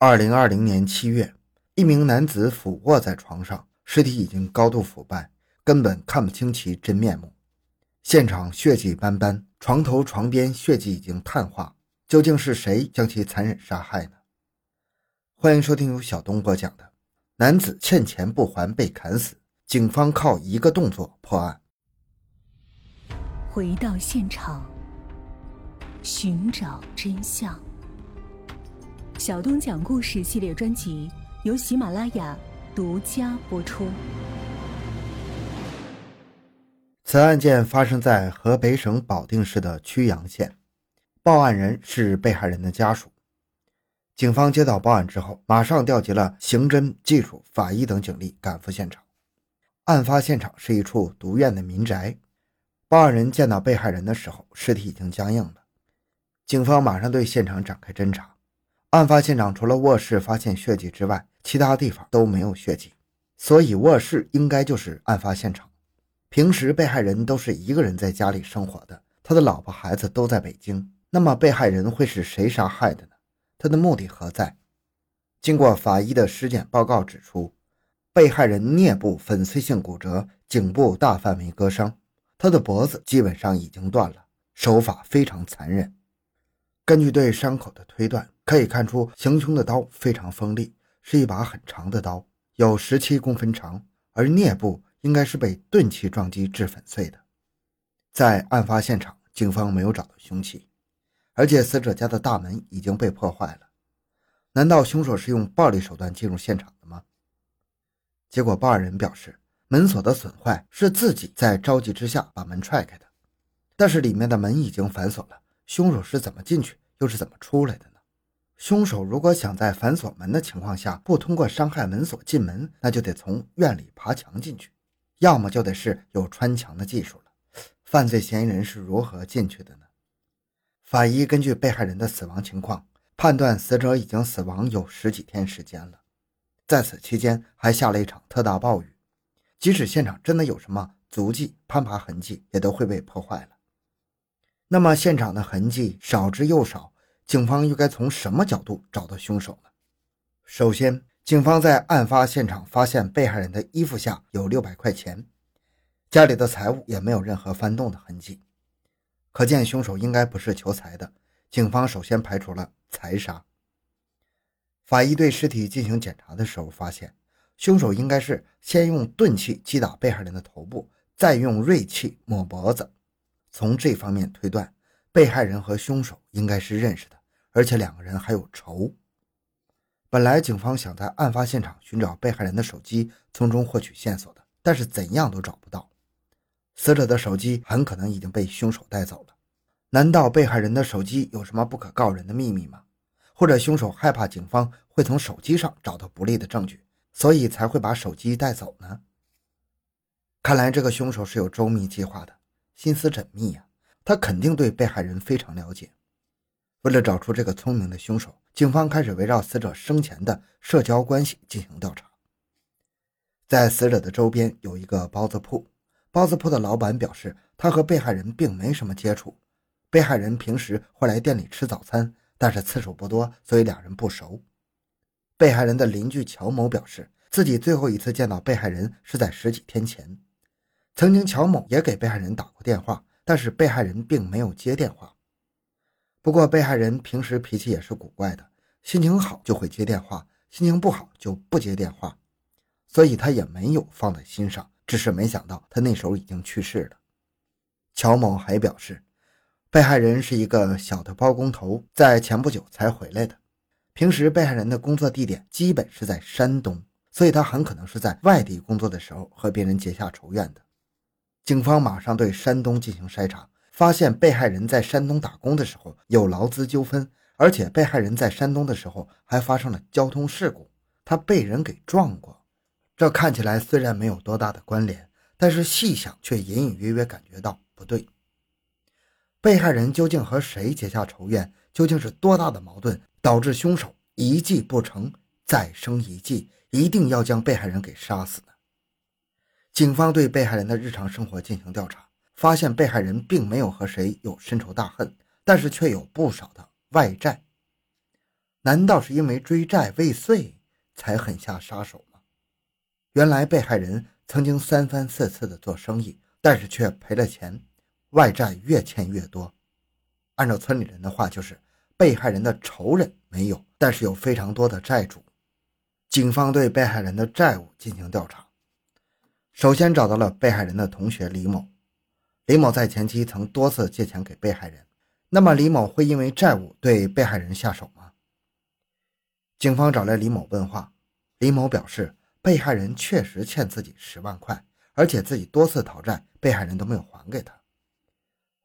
二零二零年七月，一名男子俯卧在床上，尸体已经高度腐败，根本看不清其真面目。现场血迹斑斑，床头、床边血迹已经碳化。究竟是谁将其残忍杀害呢？欢迎收听由小东播讲的《男子欠钱不还被砍死》，警方靠一个动作破案。回到现场，寻找真相。小东讲故事系列专辑由喜马拉雅独家播出。此案件发生在河北省保定市的曲阳县，报案人是被害人的家属。警方接到报案之后，马上调集了刑侦、技术、法医等警力赶赴现场。案发现场是一处独院的民宅。报案人见到被害人的时候，尸体已经僵硬了。警方马上对现场展开侦查。案发现场除了卧室发现血迹之外，其他地方都没有血迹，所以卧室应该就是案发现场。平时被害人都是一个人在家里生活的，他的老婆孩子都在北京。那么被害人会是谁杀害的呢？他的目的何在？经过法医的尸检报告指出，被害人颞部粉碎性骨折，颈部大范围割伤，他的脖子基本上已经断了，手法非常残忍。根据对伤口的推断，可以看出行凶的刀非常锋利，是一把很长的刀，有十七公分长，而颞部应该是被钝器撞击致粉碎的。在案发现场，警方没有找到凶器，而且死者家的大门已经被破坏了。难道凶手是用暴力手段进入现场的吗？结果报案人表示，门锁的损坏是自己在着急之下把门踹开的，但是里面的门已经反锁了。凶手是怎么进去，又是怎么出来的呢？凶手如果想在反锁门的情况下不通过伤害门锁进门，那就得从院里爬墙进去，要么就得是有穿墙的技术了。犯罪嫌疑人是如何进去的呢？法医根据被害人的死亡情况判断，死者已经死亡有十几天时间了，在此期间还下了一场特大暴雨，即使现场真的有什么足迹、攀爬痕迹，也都会被破坏了。那么现场的痕迹少之又少，警方又该从什么角度找到凶手呢？首先，警方在案发现场发现被害人的衣服下有六百块钱，家里的财物也没有任何翻动的痕迹，可见凶手应该不是求财的。警方首先排除了财杀。法医对尸体进行检查的时候发现，凶手应该是先用钝器击打被害人的头部，再用锐器抹脖子。从这方面推断，被害人和凶手应该是认识的，而且两个人还有仇。本来警方想在案发现场寻找被害人的手机，从中获取线索的，但是怎样都找不到。死者的手机很可能已经被凶手带走了。难道被害人的手机有什么不可告人的秘密吗？或者凶手害怕警方会从手机上找到不利的证据，所以才会把手机带走呢？看来这个凶手是有周密计划的。心思缜密呀，他肯定对被害人非常了解。为了找出这个聪明的凶手，警方开始围绕死者生前的社交关系进行调查。在死者的周边有一个包子铺，包子铺的老板表示，他和被害人并没什么接触。被害人平时会来店里吃早餐，但是次数不多，所以两人不熟。被害人的邻居乔某表示，自己最后一次见到被害人是在十几天前。曾经，乔某也给被害人打过电话，但是被害人并没有接电话。不过，被害人平时脾气也是古怪的，心情好就会接电话，心情不好就不接电话，所以他也没有放在心上，只是没想到他那时候已经去世了。乔某还表示，被害人是一个小的包工头，在前不久才回来的。平时被害人的工作地点基本是在山东，所以他很可能是在外地工作的时候和别人结下仇怨的。警方马上对山东进行筛查，发现被害人在山东打工的时候有劳资纠纷，而且被害人在山东的时候还发生了交通事故，他被人给撞过。这看起来虽然没有多大的关联，但是细想却隐隐约约感觉到不对。被害人究竟和谁结下仇怨？究竟是多大的矛盾导致凶手一计不成再生一计，一定要将被害人给杀死？警方对被害人的日常生活进行调查，发现被害人并没有和谁有深仇大恨，但是却有不少的外债。难道是因为追债未遂才狠下杀手吗？原来被害人曾经三番四次的做生意，但是却赔了钱，外债越欠越多。按照村里人的话，就是被害人的仇人没有，但是有非常多的债主。警方对被害人的债务进行调查，首先找到了被害人的同学李某。李某在前期曾多次借钱给被害人，那么李某会因为债务对被害人下手吗？警方找来李某问话，李某表示，被害人确实欠自己十万块，而且自己多次讨债，被害人都没有还给他。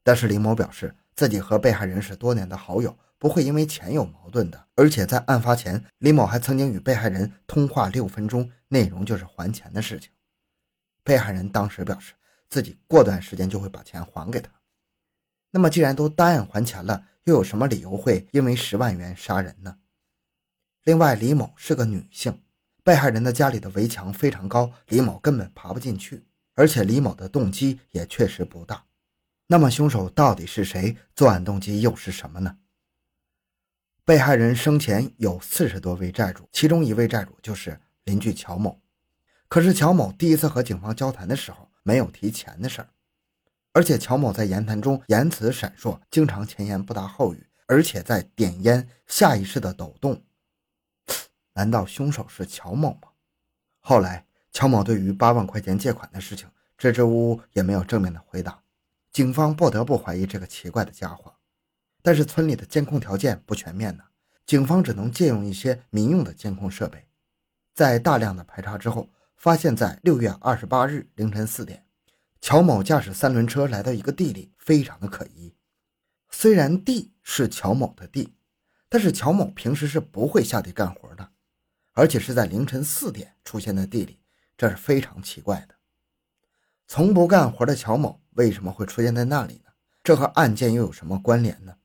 但是李某表示，自己和被害人是多年的好友。不会因为钱有矛盾的，而且在案发前，李某还曾经与被害人通话六分钟，内容就是还钱的事情。被害人当时表示自己过段时间就会把钱还给他。那么既然都答应还钱了，又有什么理由会因为十万元杀人呢？另外，李某是个女性，被害人的家里的围墙非常高，李某根本爬不进去，而且李某的动机也确实不大。那么凶手到底是谁？作案动机又是什么呢？被害人生前有四十多位债主，其中一位债主就是邻居乔某。可是乔某第一次和警方交谈的时候，没有提钱的事儿，而且乔某在言谈中言辞闪烁，经常前言不搭后语，而且在点烟，下意识的抖动。难道凶手是乔某吗？后来，乔某对于八万块钱借款的事情支支吾吾，也没有正面的回答，警方不得不怀疑这个奇怪的家伙。但是村里的监控条件不全面呢，警方只能借用一些民用的监控设备。在大量的排查之后，发现，在六月二十八日凌晨四点，乔某驾驶三轮车来到一个地里，非常的可疑。虽然地是乔某的地，但是乔某平时是不会下地干活的，而且是在凌晨四点出现在地里，这是非常奇怪的。从不干活的乔某为什么会出现在那里呢？这和案件又有什么关联呢？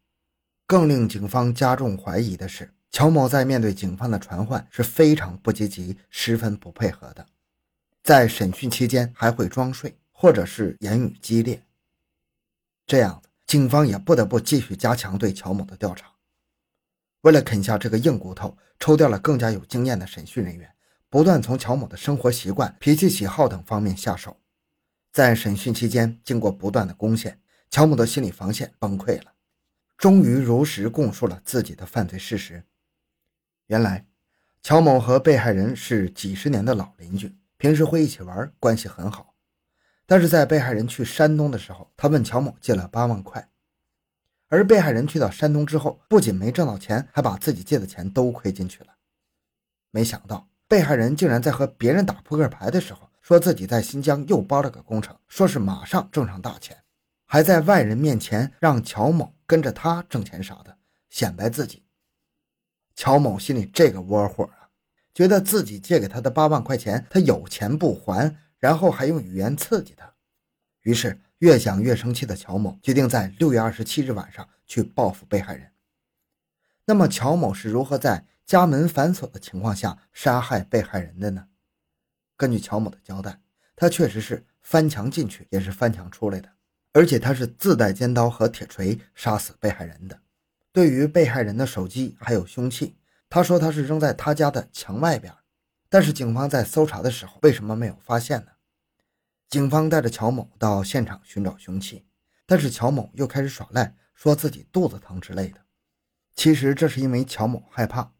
更令警方加重怀疑的是，乔某在面对警方的传唤是非常不积极、十分不配合的，在审讯期间还会装睡，或者是言语激烈。这样子，警方也不得不继续加强对乔某的调查。为了啃下这个硬骨头，抽调了更加有经验的审讯人员，不断从乔某的生活习惯、脾气喜好等方面下手。在审讯期间，经过不断的攻陷，乔某的心理防线崩溃了。终于如实供述了自己的犯罪事实。原来，乔某和被害人是几十年的老邻居，平时会一起玩，关系很好。但是在被害人去山东的时候，他问乔某借了八万块，而被害人去到山东之后，不仅没挣到钱，还把自己借的钱都亏进去了。没想到，被害人竟然在和别人打扑克牌的时候，说自己在新疆又包了个工程，说是马上挣上大钱。还在外人面前让乔某跟着他挣钱啥的，显摆自己。乔某心里这个窝火，觉得自己借给他的八万块钱，他有钱不还，然后还用语言刺激他。于是越想越生气的乔某决定在六月二十七日晚上去报复被害人。那么乔某是如何在家门反锁的情况下杀害被害人的呢？根据乔某的交代，他确实是翻墙进去，也是翻墙出来的。而且他是自带尖刀和铁锤杀死被害人的。对于被害人的手机还有凶器，他说他是扔在他家的墙外边。但是警方在搜查的时候，为什么没有发现呢？警方带着乔某到现场寻找凶器，但是乔某又开始耍赖，说自己肚子疼之类的。其实这是因为乔某害怕，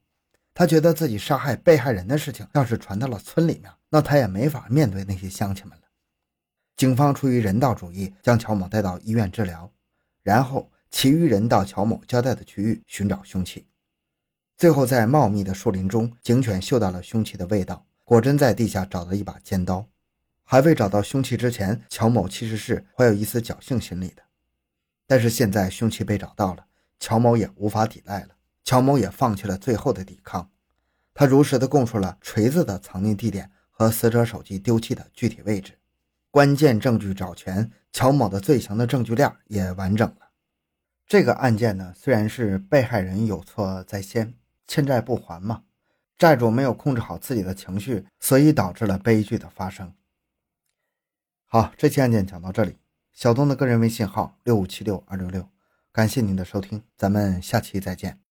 他觉得自己杀害被害人的事情要是传到了村里面，那他也没法面对那些乡亲们了。警方出于人道主义，将乔某带到医院治疗，然后其余人到乔某交代的区域寻找凶器。最后，在茂密的树林中，警犬嗅到了凶器的味道，果真在地下找到一把尖刀。还未找到凶器之前，乔某其实是怀有一丝侥幸心理的。但是现在凶器被找到了，乔某也无法抵赖了。乔某也放弃了最后的抵抗，他如实的供述了锤子的藏匿地点和死者手机丢弃的具体位置。关键证据找全，乔某的最强的证据链也完整了。这个案件呢，虽然是被害人有错在先，欠债不还嘛，债主没有控制好自己的情绪，所以导致了悲剧的发生。好，这期案件讲到这里。小东的个人微信号六五七六二六六，感谢您的收听，咱们下期再见。